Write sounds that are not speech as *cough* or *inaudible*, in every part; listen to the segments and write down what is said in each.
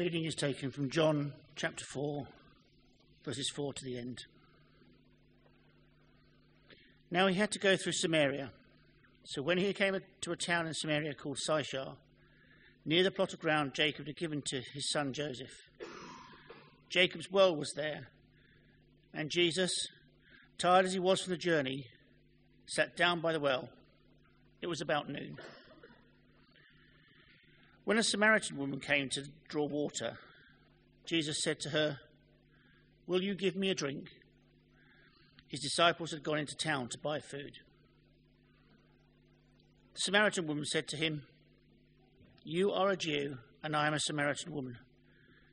reading is taken from John chapter 4, verses 4 to the end. Now he had to go through Samaria. So when he came to a town in Samaria called Sychar, near the plot of ground Jacob had given to his son Joseph, Jacob's well was there, and Jesus, tired as he was from the journey, sat down by the well. It was about noon. When a Samaritan woman came to draw water, Jesus said to her, Will you give me a drink? His disciples had gone into town to buy food. The Samaritan woman said to him, You are a Jew, and I am a Samaritan woman.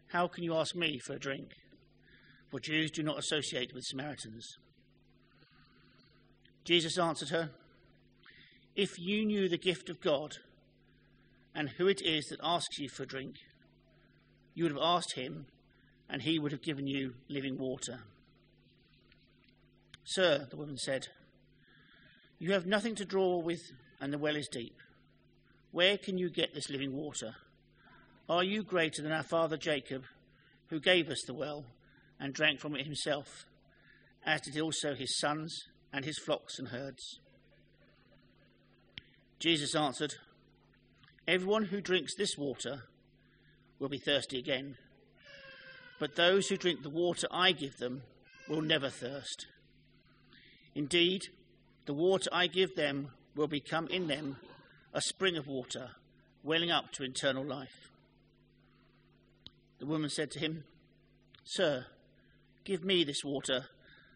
How can you ask me for a drink? For Jews do not associate with Samaritans. Jesus answered her, If you knew the gift of God and who it is that asks you for a drink, you would have asked him, and he would have given you living water. Sir, the woman said, you have nothing to draw with, and the well is deep. Where can you get this living water? Are you greater than our father Jacob, who gave us the well and drank from it himself, as did also his sons and his flocks and herds? Jesus answered, Everyone who drinks this water will be thirsty again, but those who drink the water I give them will never thirst. Indeed, the water I give them will become in them a spring of water, welling up to eternal life. The woman said to him, Sir, give me this water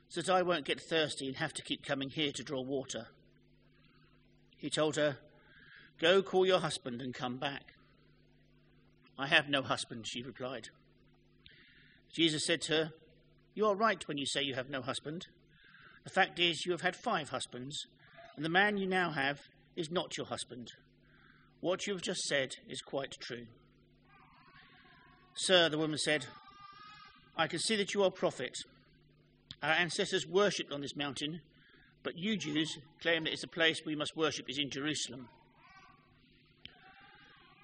so that I won't get thirsty and have to keep coming here to draw water. He told her, Go call your husband and come back. I have no husband, she replied. Jesus said to her, You are right when you say you have no husband. The fact is, you have had five husbands, and the man you now have is not your husband. What you have just said is quite true. Sir, the woman said, I can see that you are a prophet. Our ancestors worshipped on this mountain, but you Jews claim that it's a place we must worship is in Jerusalem.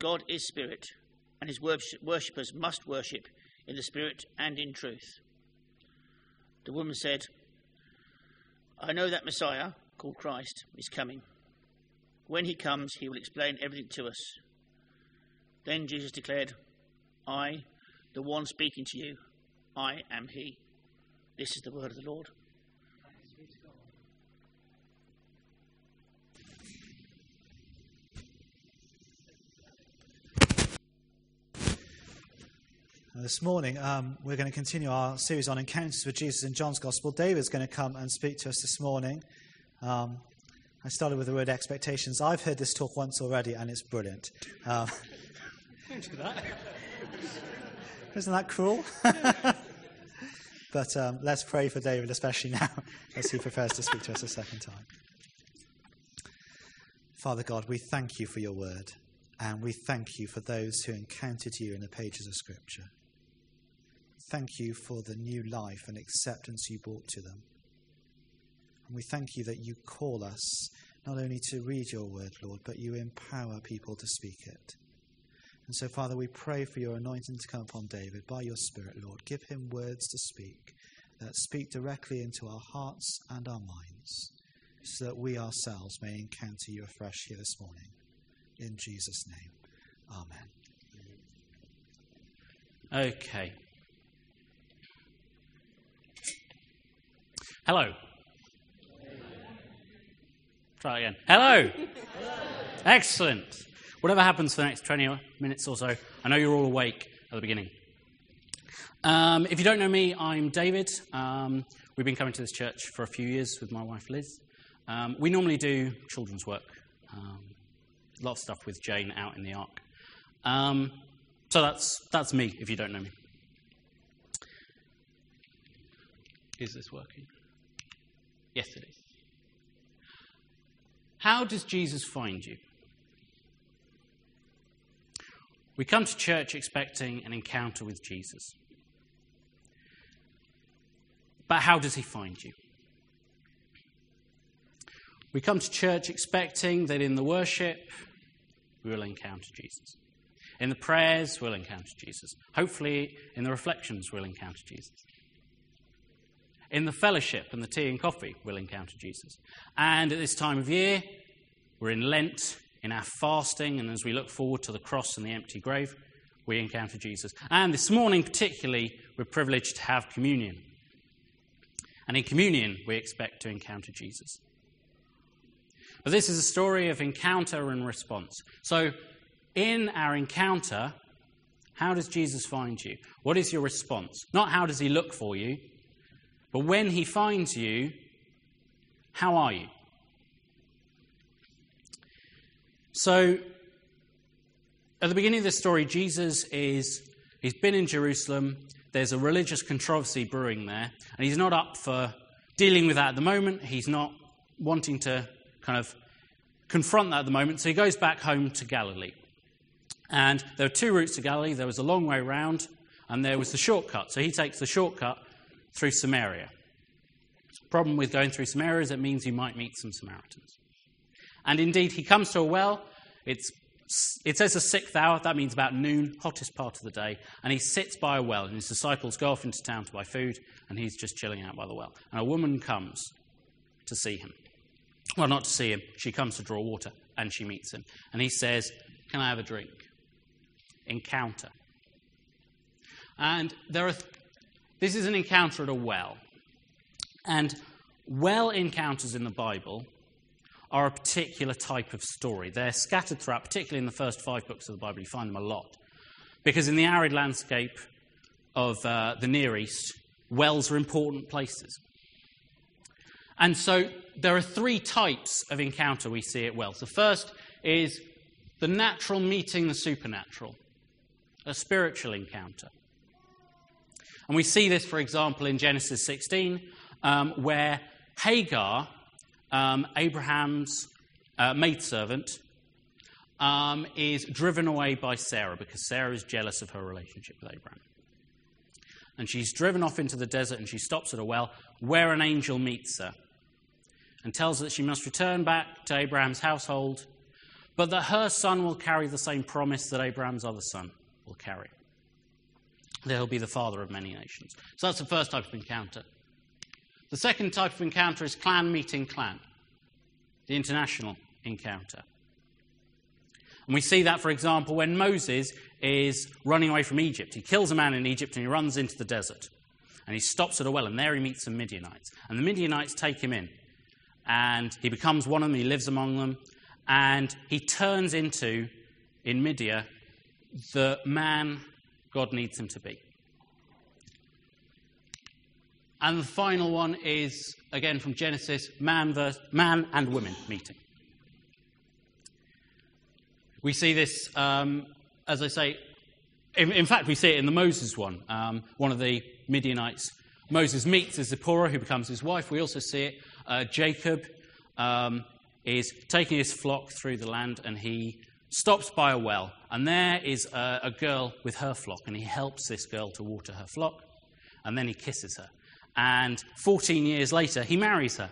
God is spirit, and his worshippers must worship in the spirit and in truth. The woman said, I know that Messiah, called Christ, is coming. When he comes, he will explain everything to us. Then Jesus declared, I, the one speaking to you, I am he. This is the word of the Lord. This morning, um, we're going to continue our series on encounters with Jesus in John's Gospel. David's going to come and speak to us this morning. Um, I started with the word expectations. I've heard this talk once already, and it's brilliant. Um, that. *laughs* Isn't that cruel? *laughs* but um, let's pray for David, especially now, *laughs* as he prepares to speak to us a second time. Father God, we thank you for your word, and we thank you for those who encountered you in the pages of Scripture. Thank you for the new life and acceptance you brought to them. And we thank you that you call us not only to read your word, Lord, but you empower people to speak it. And so, Father, we pray for your anointing to come upon David by your Spirit, Lord. Give him words to speak that speak directly into our hearts and our minds, so that we ourselves may encounter you afresh here this morning. In Jesus' name, Amen. Okay. Hello. Try again. Hello. Excellent. Whatever happens for the next 20 minutes or so, I know you're all awake at the beginning. Um, if you don't know me, I'm David. Um, we've been coming to this church for a few years with my wife Liz. Um, we normally do children's work, um, a lot of stuff with Jane out in the ark. Um, So that's, that's me, if you don't know me. Is this working? Yes, it is. How does Jesus find you? We come to church expecting an encounter with Jesus. But how does he find you? We come to church expecting that in the worship, we will encounter Jesus. In the prayers, we'll encounter Jesus. Hopefully, in the reflections, we'll encounter Jesus. In the fellowship and the tea and coffee, we'll encounter Jesus. And at this time of year, we're in Lent, in our fasting, and as we look forward to the cross and the empty grave, we encounter Jesus. And this morning, particularly, we're privileged to have communion. And in communion, we expect to encounter Jesus. But this is a story of encounter and response. So, in our encounter, how does Jesus find you? What is your response? Not how does he look for you, but when he finds you, how are you? So, at the beginning of the story, Jesus is he's been in Jerusalem. There's a religious controversy brewing there, and he's not up for dealing with that at the moment. He's not wanting to kind of confront that at the moment, so he goes back home to Galilee. And there are two routes to Galilee. There was a long way round, and there was the shortcut. So he takes the shortcut through Samaria. The problem with going through Samaria is it means you might meet some Samaritans. And indeed, he comes to a well. It's, it says the sixth hour, that means about noon, hottest part of the day. And he sits by a well, and his disciples go off into town to buy food, and he's just chilling out by the well. And a woman comes to see him. Well, not to see him, she comes to draw water, and she meets him. And he says, Can I have a drink? Encounter. And there are, this is an encounter at a well. And well encounters in the Bible are a particular type of story. They're scattered throughout, particularly in the first five books of the Bible. You find them a lot. Because in the arid landscape of uh, the Near East, wells are important places. And so there are three types of encounter we see at wells. The first is the natural meeting the supernatural, a spiritual encounter. And we see this, for example, in Genesis 16, um, where Hagar um, Abraham's uh, maidservant, um, is driven away by Sarah because Sarah is jealous of her relationship with Abraham. And she's driven off into the desert and she stops at a well where an angel meets her and tells her that she must return back to Abraham's household, but that her son will carry the same promise that Abraham's other son will carry. That he'll be the father of many nations. So that's the first type of encounter. The second type of encounter is clan meeting clan, the international encounter. And we see that, for example, when Moses is running away from Egypt. He kills a man in Egypt and he runs into the desert. And he stops at a well, and there he meets some Midianites. And the Midianites take him in. And he becomes one of them, he lives among them. And he turns into, in Midia, the man God needs him to be. And the final one is, again from Genesis, man, versus, man and women meeting. We see this, um, as I say, in, in, fact, we see it in the Moses one. Um, one of the Midianites Moses meets Zipporah, who becomes his wife. We also see it. Uh, Jacob um, is taking his flock through the land and he stops by a well. And there is a, a girl with her flock, and he helps this girl to water her flock. And then he kisses her and 14 years later, he marries her.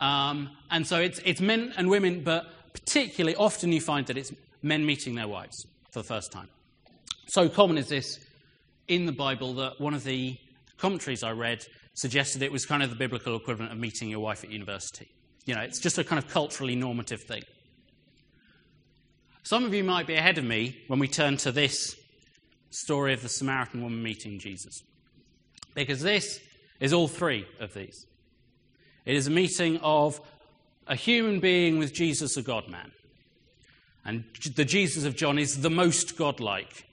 Um, and so it's, it's men and women, but particularly often you find that it's men meeting their wives for the first time. So common is this in the Bible that one of the commentaries I read suggested it was kind of the biblical equivalent of meeting your wife at university. You know, it's just a kind of culturally normative thing. Some of you might be ahead of me when we turn to this story of the Samaritan woman meeting Jesus. Because this is all three of these. It is a meeting of a human being with Jesus, a God man. And the Jesus of John is the most godlike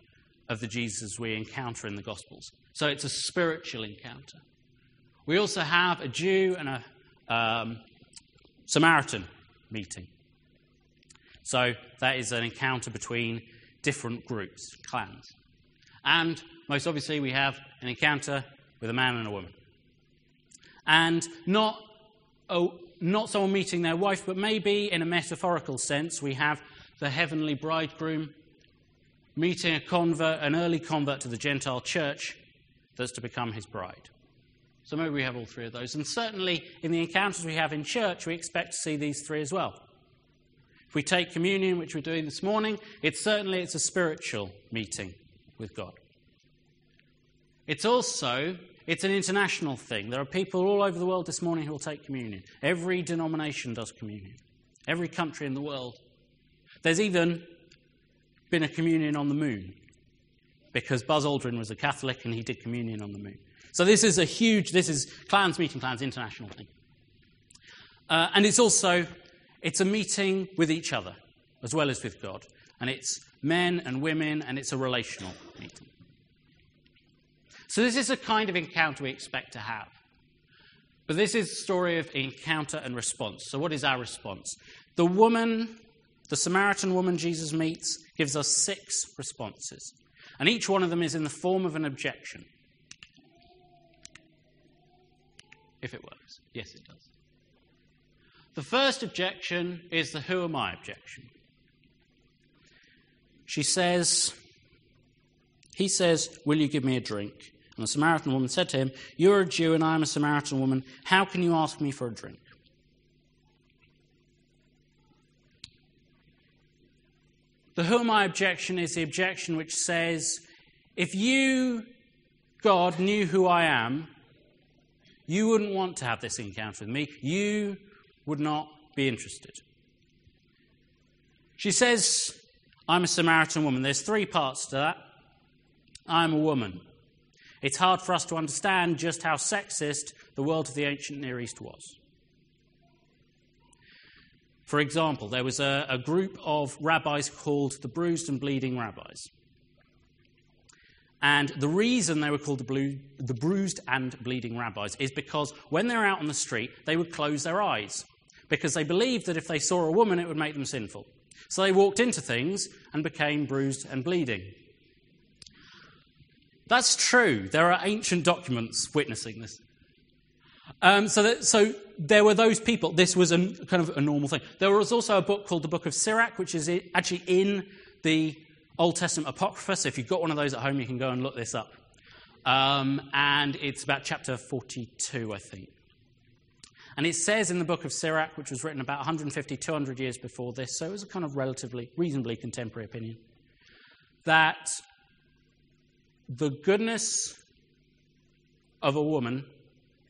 of the Jesus we encounter in the Gospels. So it's a spiritual encounter. We also have a Jew and a um, Samaritan meeting. So that is an encounter between different groups, clans. And most obviously, we have an encounter with a man and a woman. And not, oh, not someone meeting their wife, but maybe in a metaphorical sense, we have the heavenly bridegroom meeting a convert, an early convert to the Gentile church that's to become his bride. So maybe we have all three of those. And certainly in the encounters we have in church, we expect to see these three as well. If we take communion, which we're doing this morning, it's certainly it's a spiritual meeting with God. It's also it's an international thing. There are people all over the world this morning who will take communion. Every denomination does communion. Every country in the world. There's even been a communion on the moon because Buzz Aldrin was a Catholic and he did communion on the moon. So this is a huge, this is clans meeting clans, international thing. Uh, and it's also, it's a meeting with each other as well as with God. And it's men and women and it's a relational meeting. So this is a kind of encounter we expect to have. But this is a story of encounter and response. So what is our response? The woman, the Samaritan woman Jesus meets, gives us six responses. And each one of them is in the form of an objection. If it works. Yes, it does. The first objection is the who am I objection. She says, he says, Will you give me a drink? And the Samaritan woman said to him, You are a Jew and I am a Samaritan woman. How can you ask me for a drink? The who am I objection is the objection which says, If you, God, knew who I am, you wouldn't want to have this encounter with me. You would not be interested. She says, I'm a Samaritan woman. There's three parts to that. I'm a woman. It's hard for us to understand just how sexist the world of the ancient Near East was. For example, there was a, a group of rabbis called the Bruised and Bleeding Rabbis. And the reason they were called the, blue, the, bruised and bleeding rabbis is because when they were out on the street, they would close their eyes because they believed that if they saw a woman, it would make them sinful. So they walked into things and became bruised and bleeding. That's true. There are ancient documents witnessing this. Um, so, that, so there were those people. This was a, kind of a normal thing. There was also a book called the Book of Sirach, which is actually in the Old Testament Apocrypha. So if you've got one of those at home, you can go and look this up. Um, and it's about chapter 42, I think. And it says in the book of Sirach, which was written about 150, 200 years before this, so it was a kind of relatively, reasonably contemporary opinion, that the goodness of a woman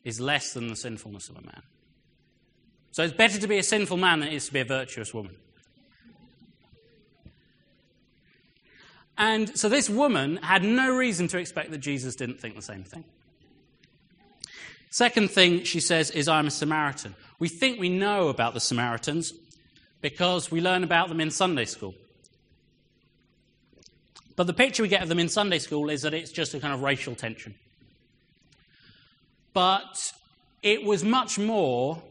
is less than the sinfulness of a man. So it's better to be a sinful man than it is to be a virtuous woman. And so this woman had no reason to expect that Jesus didn't think the same thing. Second thing she says is, I'm a Samaritan. We think we know about the Samaritans because we learn about them in Sunday school. But the picture we get of them in Sunday school is that it's just a kind of racial tension. But it was much more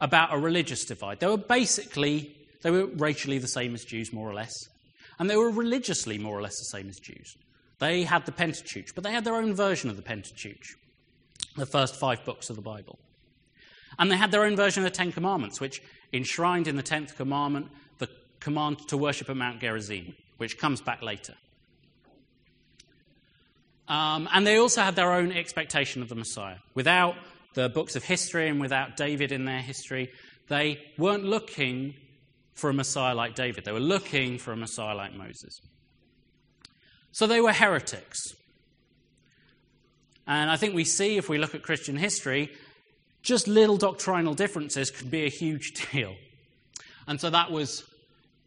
about a religious divide. They were basically, they were racially the same as Jews, more or less. And they were religiously more or less the same as Jews. They had the Pentateuch, but they had their own version of the Pentateuch, the first five books of the Bible. And they had their own version of the Ten Commandments, which enshrined in the Tenth Commandment the command to worship at Mount Gerizim, which comes back later. Um, and they also had their own expectation of the Messiah. Without the books of history and without David in their history, they weren't looking for a Messiah like David. They were looking for a Messiah like Moses. So they were heretics. And I think we see, if we look at Christian history, just little doctrinal differences could be a huge *laughs* deal. And so that was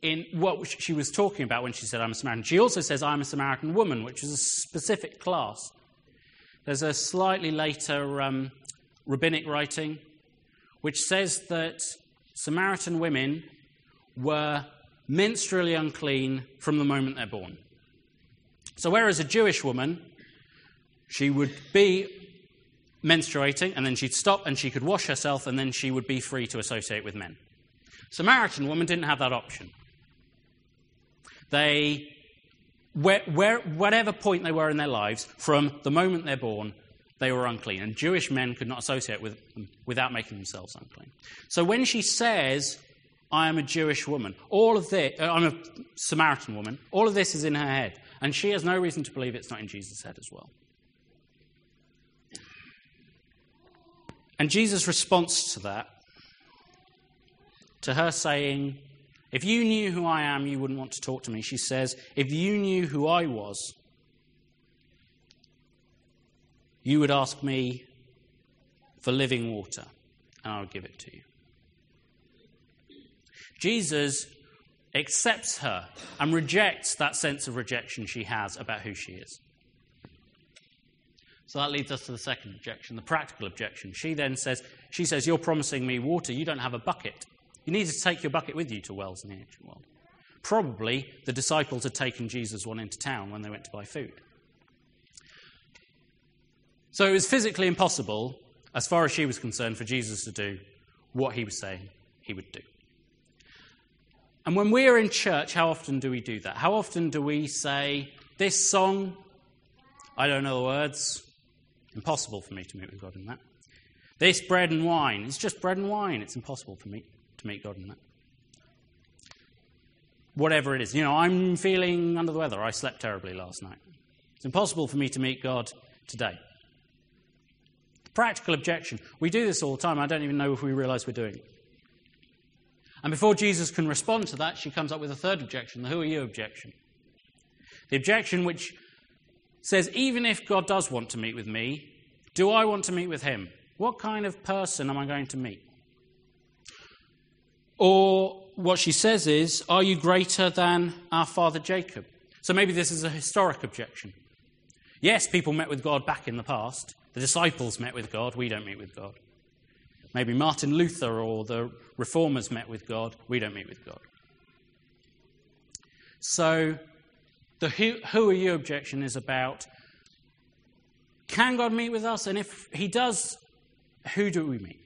in what she was talking about when she said, I'm a Samaritan. She also says, I'm a Samaritan woman, which is a specific class. There's a slightly later um, rabbinic writing which says that Samaritan women were menstrually unclean from the moment they're born. So, whereas a Jewish woman, she would be menstruating and then she'd stop and she could wash herself and then she would be free to associate with men. Samaritan woman didn't have that option. They where, where, whatever point they were in their lives, from the moment they're born, they were unclean. And Jewish men could not associate with them without making themselves unclean. So when she says, I am a Jewish woman, all of this, uh, I'm a Samaritan woman, all of this is in her head. And she has no reason to believe it's not in Jesus' head as well. And Jesus' response to that, to her saying, If you knew who I am, you wouldn't want to talk to me. She says, If you knew who I was, you would ask me for living water, and I would give it to you. Jesus accepts her and rejects that sense of rejection she has about who she is. So that leads us to the second objection, the practical objection. She then says, she says, You're promising me water, you don't have a bucket. You need to take your bucket with you to wells in the ancient world. Probably the disciples had taken Jesus one into town when they went to buy food. So it was physically impossible, as far as she was concerned, for Jesus to do what he was saying he would do. And when we're in church, how often do we do that? How often do we say, This song, I don't know the words, impossible for me to meet with God in that. This bread and wine, it's just bread and wine, it's impossible for me to meet God in that. Whatever it is, you know, I'm feeling under the weather, I slept terribly last night. It's impossible for me to meet God today. Practical objection. We do this all the time. I don't even know if we realize we're doing it. And before Jesus can respond to that, she comes up with a third objection the who are you objection. The objection which says, even if God does want to meet with me, do I want to meet with him? What kind of person am I going to meet? Or what she says is, Are you greater than our father Jacob? So maybe this is a historic objection. Yes, people met with God back in the past. The disciples met with God. We don't meet with God. Maybe Martin Luther or the reformers met with God. We don't meet with God. So the who, who are you objection is about can God meet with us? And if he does, who do we meet?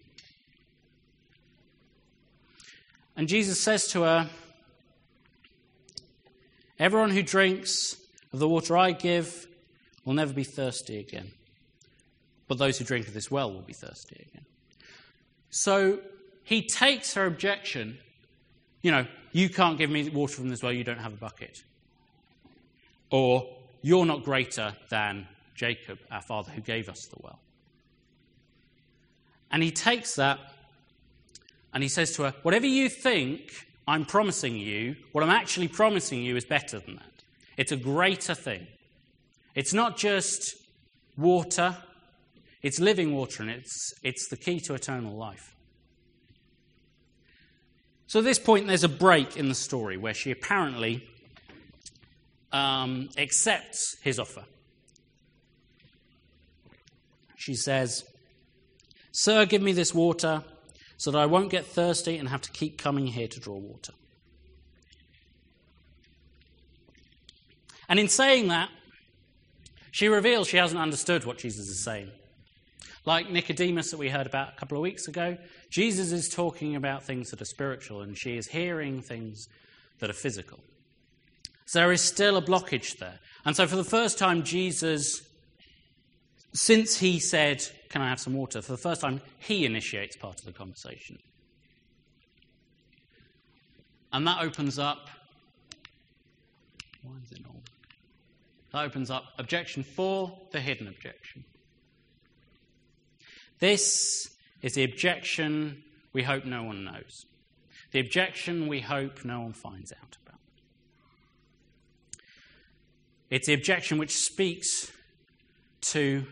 And Jesus says to her, Everyone who drinks of the water I give will never be thirsty again. But those who drink of this well will be thirsty again. So he takes her objection, you know, you can't give me water from this well, you don't have a bucket. Or you're not greater than Jacob, our father, who gave us the well. And he takes that and he says to her, Whatever you think I'm promising you, what I'm actually promising you is better than that. It's a greater thing. It's not just water, it's living water, and it's, it's the key to eternal life. So, at this point, there's a break in the story where she apparently um, accepts his offer. She says, Sir, give me this water so that I won't get thirsty and have to keep coming here to draw water. And in saying that, she reveals she hasn't understood what Jesus is saying. Like Nicodemus that we heard about a couple of weeks ago, Jesus is talking about things that are spiritual, and she is hearing things that are physical. So there is still a blockage there. And so, for the first time, Jesus, since he said, Can I have some water? For the first time, he initiates part of the conversation. And that opens up. Why is it all? That opens up objection four, the hidden objection. This is the objection we hope no one knows. The objection we hope no one finds out about. It's the objection which speaks to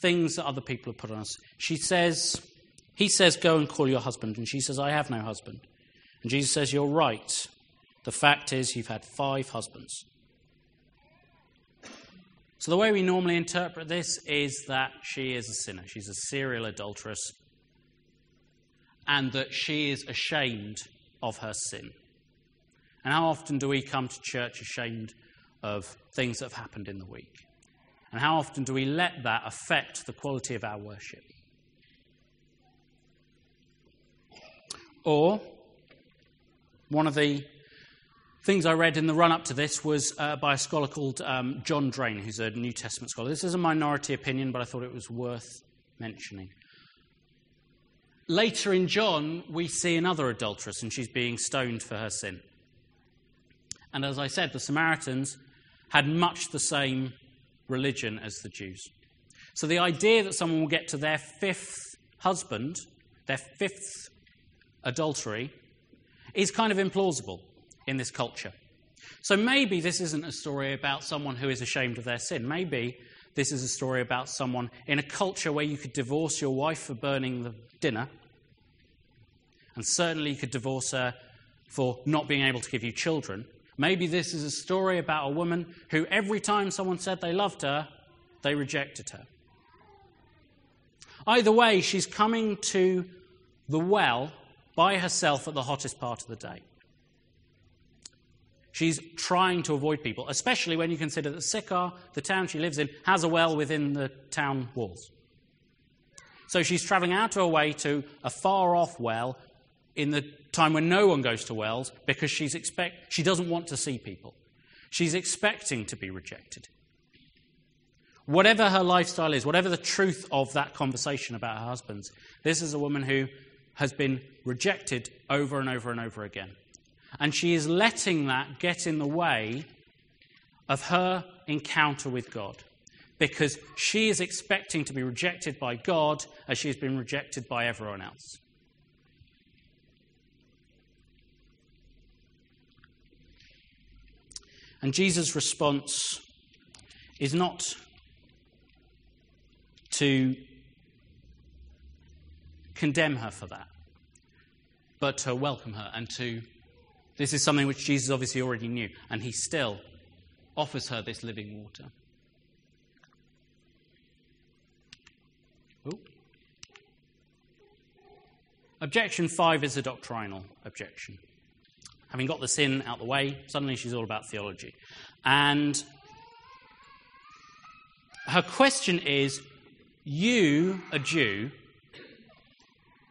things that other people have put on us. She says, he says, Go and call your husband. And she says, I have no husband. And Jesus says, You're right. The fact is, you've had five husbands. So, the way we normally interpret this is that she is a sinner. She's a serial adulteress. And that she is ashamed of her sin. And how often do we come to church ashamed of things that have happened in the week? And how often do we let that affect the quality of our worship? Or, one of the things I read in the run up to this was uh, by a scholar called um, John Drane, who's a New Testament scholar. This is a minority opinion, but I thought it was worth mentioning. Later in John, we see another adulteress, and she's being stoned for her sin. And as I said, the Samaritans had much the same religion as the Jews. So the idea that someone will get to their fifth husband, their fifth adultery, is kind of implausible in this culture. So maybe this isn't a story about someone who is ashamed of their sin. Maybe this is a story about someone in a culture where you could divorce your wife for burning the dinner, and certainly you could divorce her for not being able to give you children. Maybe this is a story about a woman who, every time someone said they loved her, they rejected her. Either way, she's coming to the well by herself at the hottest part of the day. She's trying to avoid people, especially when you consider that Sychar, the town she lives in, has a well within the town walls. So she's travelling out of her way to a far off well in the time when no one goes to wells because she's expect, she doesn't want to see people. She's expecting to be rejected. Whatever her lifestyle is, whatever the truth of that conversation about her husband's, this is a woman who has been rejected over and over and over again. And she is letting that get in the way of her encounter with God because she is expecting to be rejected by God as she has been rejected by everyone else. And Jesus' response is not to condemn her for that, but to welcome her and to this is something which Jesus obviously already knew, and he still offers her this living water. Ooh. Objection five is a doctrinal objection. Having got the sin out the way, suddenly she's all about theology. And her question is You, a Jew,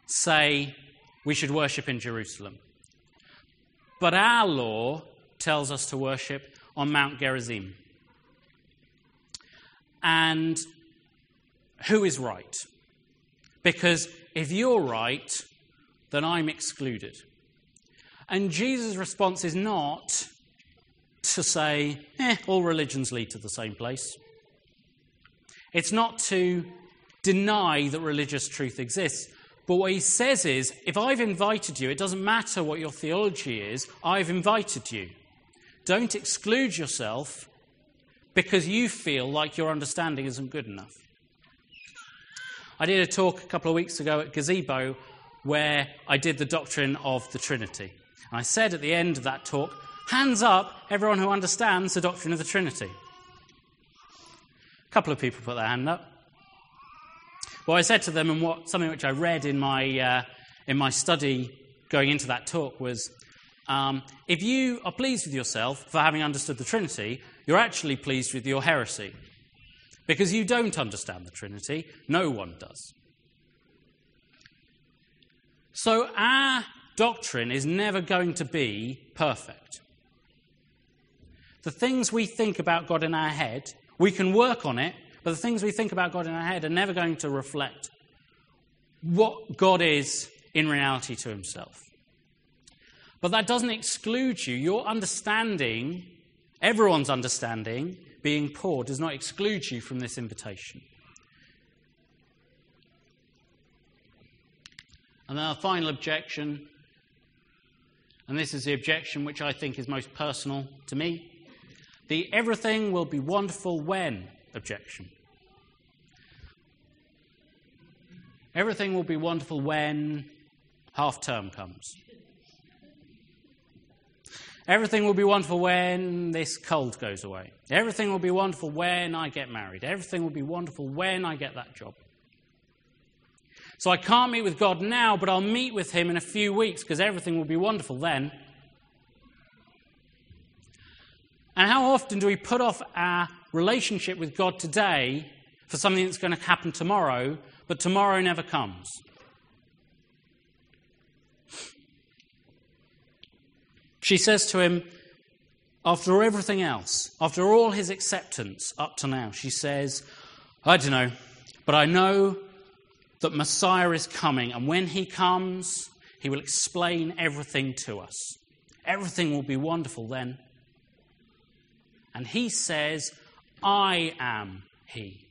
say we should worship in Jerusalem. But our law tells us to worship on Mount Gerizim. And who is right? Because if you're right, then I'm excluded. And Jesus' response is not to say, eh, all religions lead to the same place. It's not to deny that religious truth exists. But what he says is if I've invited you, it doesn't matter what your theology is, I've invited you. Don't exclude yourself because you feel like your understanding isn't good enough. I did a talk a couple of weeks ago at Gazebo where I did the doctrine of the Trinity. And I said at the end of that talk, hands up everyone who understands the doctrine of the Trinity. A couple of people put their hand up. What I said to them, and what, something which I read in my, uh, in my study going into that talk, was um, if you are pleased with yourself for having understood the Trinity, you're actually pleased with your heresy. Because you don't understand the Trinity, no one does. So our doctrine is never going to be perfect. The things we think about God in our head, we can work on it but the things we think about God in our head are never going to reflect what God is in reality to himself. But that doesn't exclude you. Your understanding, everyone's understanding, being poor, does not exclude you from this invitation. And then our final objection, and this is the objection which I think is most personal to me the everything will be wonderful when objection. Everything will be wonderful when half term comes. Everything will be wonderful when this cold goes away. Everything will be wonderful when I get married. Everything will be wonderful when I get that job. So I can't meet with God now, but I'll meet with Him in a few weeks because everything will be wonderful then. And how often do we put off our relationship with God today for something that's going to happen tomorrow, but tomorrow never comes? She says to him, after everything else, after all his acceptance up to now, she says, I don't know, but I know that Messiah is coming, and when he comes, he will explain everything to us. Everything will be wonderful then. And he says, I am he.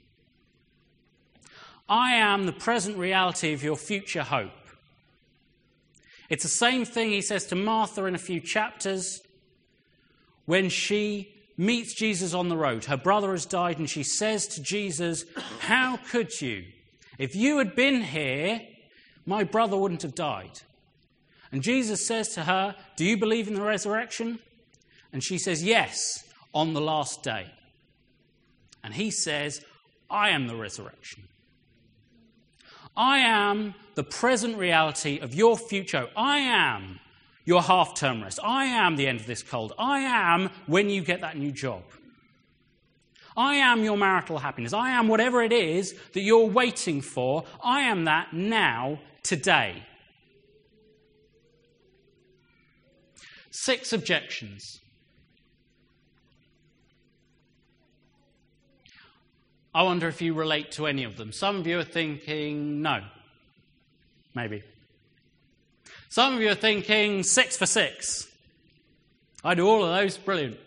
I am the present reality of your future hope. It's the same thing he says to Martha in a few chapters when she meets Jesus on the road. Her brother has died, and she says to Jesus, How could you? If you had been here, my brother wouldn't have died. And Jesus says to her, Do you believe in the resurrection? And she says, Yes, on the last day. And he says, I am the resurrection. I am the present reality of your future. I am your half term rest. I am the end of this cold. I am when you get that new job. I am your marital happiness. I am whatever it is that you're waiting for. I am that now, today. Six objections. I wonder if you relate to any of them. Some of you are thinking, no, maybe. Some of you are thinking, six for six. I do all of those, brilliant.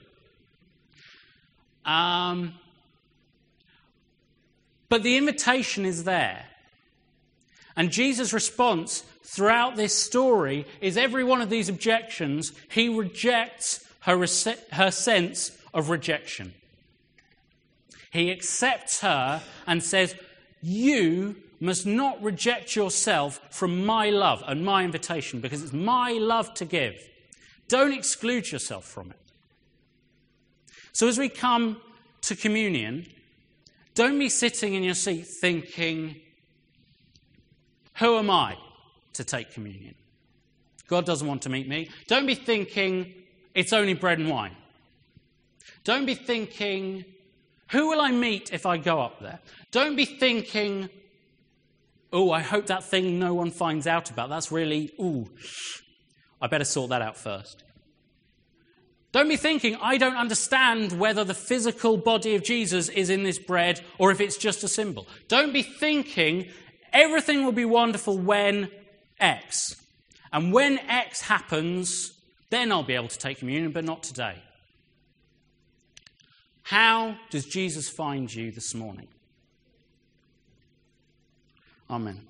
Um, but the invitation is there. And Jesus' response throughout this story is every one of these objections, he rejects her, her sense of rejection. He accepts her and says, You must not reject yourself from my love and my invitation because it's my love to give. Don't exclude yourself from it. So as we come to communion, don't be sitting in your seat thinking, Who am I to take communion? God doesn't want to meet me. Don't be thinking, It's only bread and wine. Don't be thinking, who will I meet if I go up there? Don't be thinking, oh, I hope that thing no one finds out about. That's really, ooh, I better sort that out first. Don't be thinking, I don't understand whether the physical body of Jesus is in this bread or if it's just a symbol. Don't be thinking, everything will be wonderful when X. And when X happens, then I'll be able to take communion, but not today. How does Jesus find you this morning? Amen.